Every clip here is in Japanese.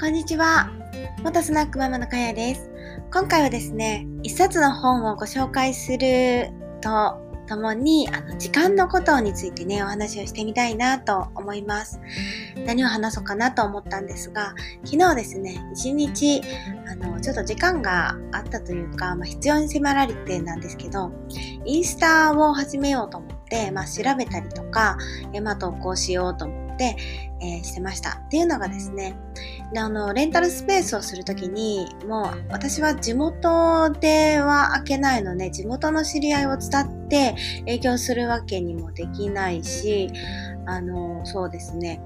こんにちは。元スナックママのかやです。今回はですね、一冊の本をご紹介するとともに、あの、時間のことについてね、お話をしてみたいなと思います。何を話そうかなと思ったんですが、昨日ですね、一日、あの、ちょっと時間があったというか、まあ、必要に迫られてなんですけど、インスタを始めようと思って、まあ、調べたりとか、えまあ、投稿しようと思っ、て、えー、してました。っていうのがですね、あの、レンタルスペースをするときに、もう私は地元では開けないので、地元の知り合いを伝って営業するわけにもできないし、あの、そうですね、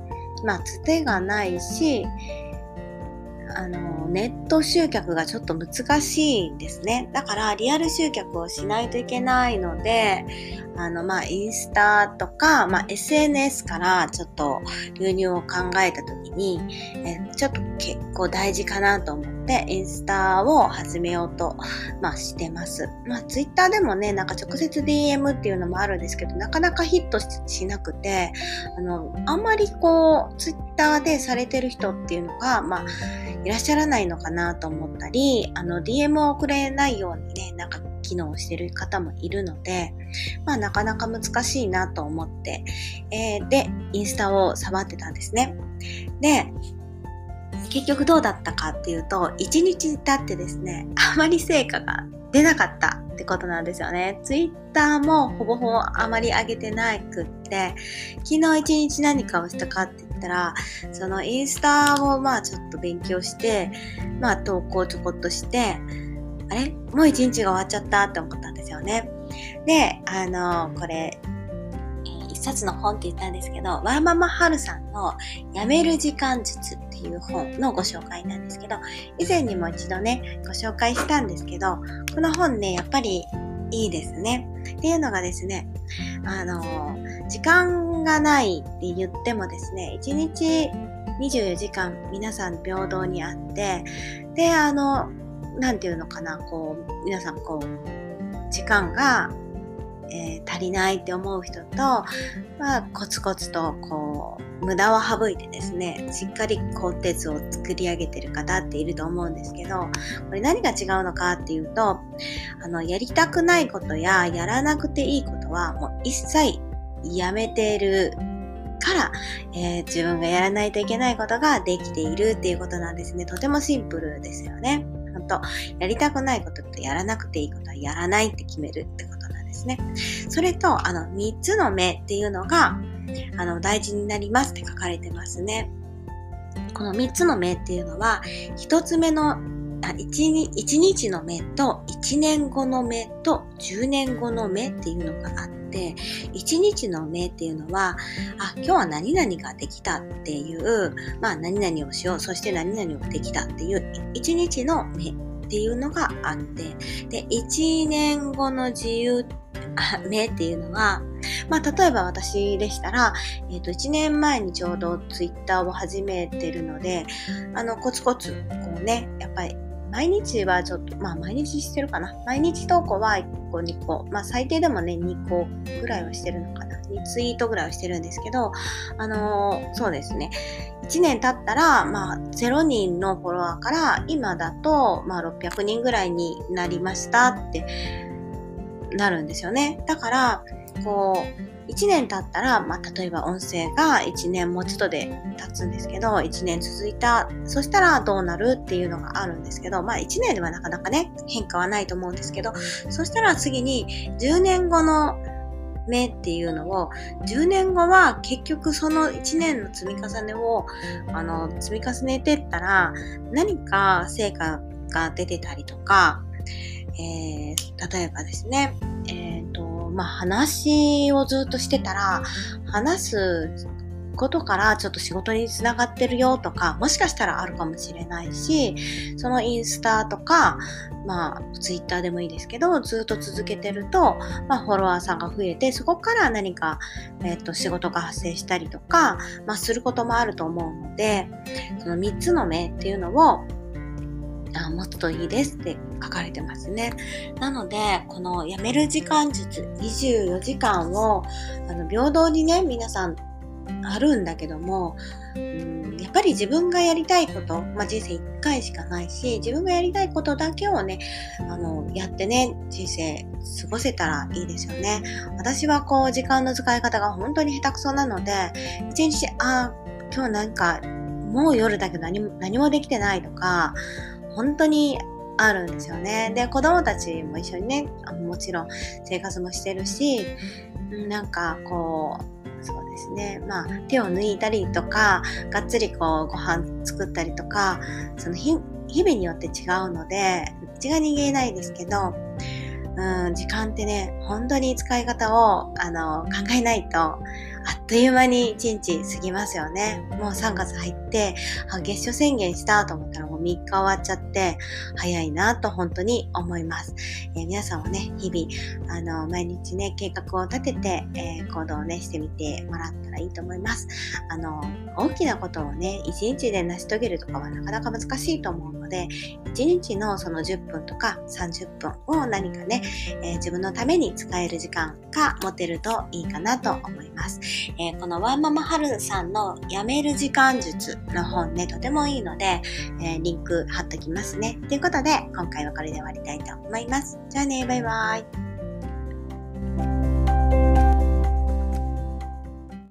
まあ、つてがないし、あの、ネット集客がちょっと難しいんですね。だからリアル集客をしないといけないので、あの、まあ、インスタとか、まあ、SNS からちょっと流入を考えた時に、えちょっと結構大事かなと思って、インスタを始めようと、まあ、してます。まあ、ツイッターでもね、なんか直接 DM っていうのもあるんですけど、なかなかヒットしなくて、あの、あんまりこう、ツイッターでされてる人っていうのが、まあ、いらっしゃらないのかなと思ったり、あの、DM を送れないようにね、なんか機能してる方もいるので、まあなかなか難しいなと思って、えー、で、インスタを触ってたんですね。で、結局どうだったかっていうと、1日経ってですね、あまり成果が出なかったってことなんですよね。ツイッターもほぼほぼあまり上げてなくって、昨日一日何かをしたかって言ったら、そのインスタをまあちょっと勉強して、まあ投稿ちょこっとして、あれ？もう一日が終わっちゃったって思ったんですよね。で、あの、これ、一冊の本って言ったんですけど、ワーママハルさんのやめる時間術っいう本のご紹介なんですけど、以前にも一度ね、ご紹介したんですけど、この本ね、やっぱりいいですね。っていうのがですね、あの、時間がないって言ってもですね、1日24時間皆さん平等にあって、で、あの、なんていうのかな、こう、皆さんこう、時間が、えー、足りないって思う人と、まあ、コツコツとこう、無駄を省いてですね、しっかり鋼鉄を作り上げてる方っていると思うんですけど、これ何が違うのかっていうと、あの、やりたくないことややらなくていいことはもう一切やめているから、えー、自分がやらないといけないことができているっていうことなんですね。とてもシンプルですよね。本当やりたくないこととやらなくていいことはやらないって決めるってことなんですね。それと、あの、3つの目っていうのが、あの、大事になりますって書かれてますね。この3つの目っていうのは、1つ目の 1, 1日の目と1年後の目と10年後の目っていうのがあって、1日の目っていうのは、あ、今日は何々ができたっていう、まあ何々をしよう、そして何々をできたっていう1日の目っていうのがあって、で、1年後の自由目っていうのは、まあ、例えば私でしたら、えっ、ー、と、1年前にちょうどツイッターを始めてるので、あの、コツコツ、こうね、やっぱり毎日はちょっと、まあ毎日してるかな。毎日投稿は1個、2個。まあ最低でもね、2個ぐらいはしてるのかな。2ツイートぐらいはしてるんですけど、あのー、そうですね。1年経ったら、まあ0人のフォロワーから、今だと、まあ600人ぐらいになりましたってなるんですよね。だから、こう、1年経ったら、まあ、例えば音声が1年もちょっとで経つんですけど、1年続いた。そしたらどうなるっていうのがあるんですけど、まあ1年ではなかなかね、変化はないと思うんですけど、そしたら次に10年後の目っていうのを、10年後は結局その1年の積み重ねを、あの、積み重ねてったら、何か成果が出てたりとか、えー、例えばですね、えーまあ、話をずっとしてたら、話すことからちょっと仕事につながってるよとか、もしかしたらあるかもしれないし、そのインスタとか、まあ、ツイッターでもいいですけど、ずっと続けてると、まあ、フォロワーさんが増えて、そこから何か、えっ、と、仕事が発生したりとか、まあ、することもあると思うので、その3つの目っていうのを、あ持つといいですって書かれてますね。なので、この辞める時間術、24時間をあの平等にね、皆さんあるんだけども、うん、やっぱり自分がやりたいこと、まあ、人生1回しかないし、自分がやりたいことだけをね、あの、やってね、人生過ごせたらいいですよね。私はこう、時間の使い方が本当に下手くそなので、一日、あ、今日なんか、もう夜だけど何もできてないとか、本当にあるんですよね。で、子供たちも一緒にね、もちろん生活もしてるし、なんかこう、そうですね。まあ、手を抜いたりとか、がっつりこう、ご飯作ったりとか、その日、日々によって違うので、一概に言えないですけど、うん、時間ってね、本当に使い方を、あの、考えないと、あっという間に一日過ぎますよね。もう3月入って、あ月初宣言したと思ったら3日終わっちゃって、早いなと本当に思います。えー、皆さんもね、日々、あの、毎日ね、計画を立てて、えー、行動をね、してみてもらったらいいと思います。あの、大きなことをね、1日で成し遂げるとかはなかなか難しいと思うので、1日のその10分とか30分を何かね、えー、自分のために使える時間が持てるといいかなと思います。えー、このワンママハルさんのやめる時間術の本ね、とてもいいので、えー、リンク貼っときますね。ということで、今回はこれで終わりたいと思います。じゃあね、バイバイ。